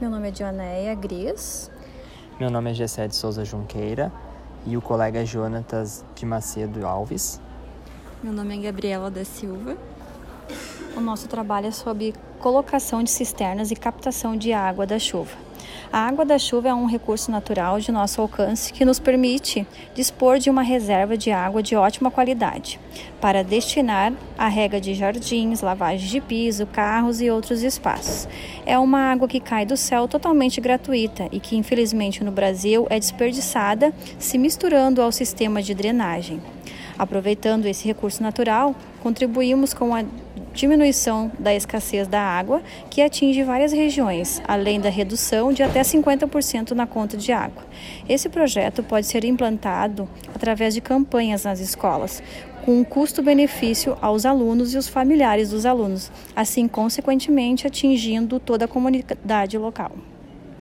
Meu nome é Dioneia Gris. Meu nome é Gessé de Souza Junqueira e o colega Jonatas de Macedo Alves. Meu nome é Gabriela da Silva. O nosso trabalho é sobre colocação de cisternas e captação de água da chuva. A água da chuva é um recurso natural de nosso alcance que nos permite dispor de uma reserva de água de ótima qualidade para destinar à rega de jardins, lavagem de piso, carros e outros espaços. É uma água que cai do céu totalmente gratuita e que, infelizmente, no Brasil é desperdiçada se misturando ao sistema de drenagem. Aproveitando esse recurso natural, contribuímos com a diminuição da escassez da água, que atinge várias regiões, além da redução de até 50% na conta de água. Esse projeto pode ser implantado através de campanhas nas escolas, com um custo-benefício aos alunos e os familiares dos alunos, assim, consequentemente, atingindo toda a comunidade local.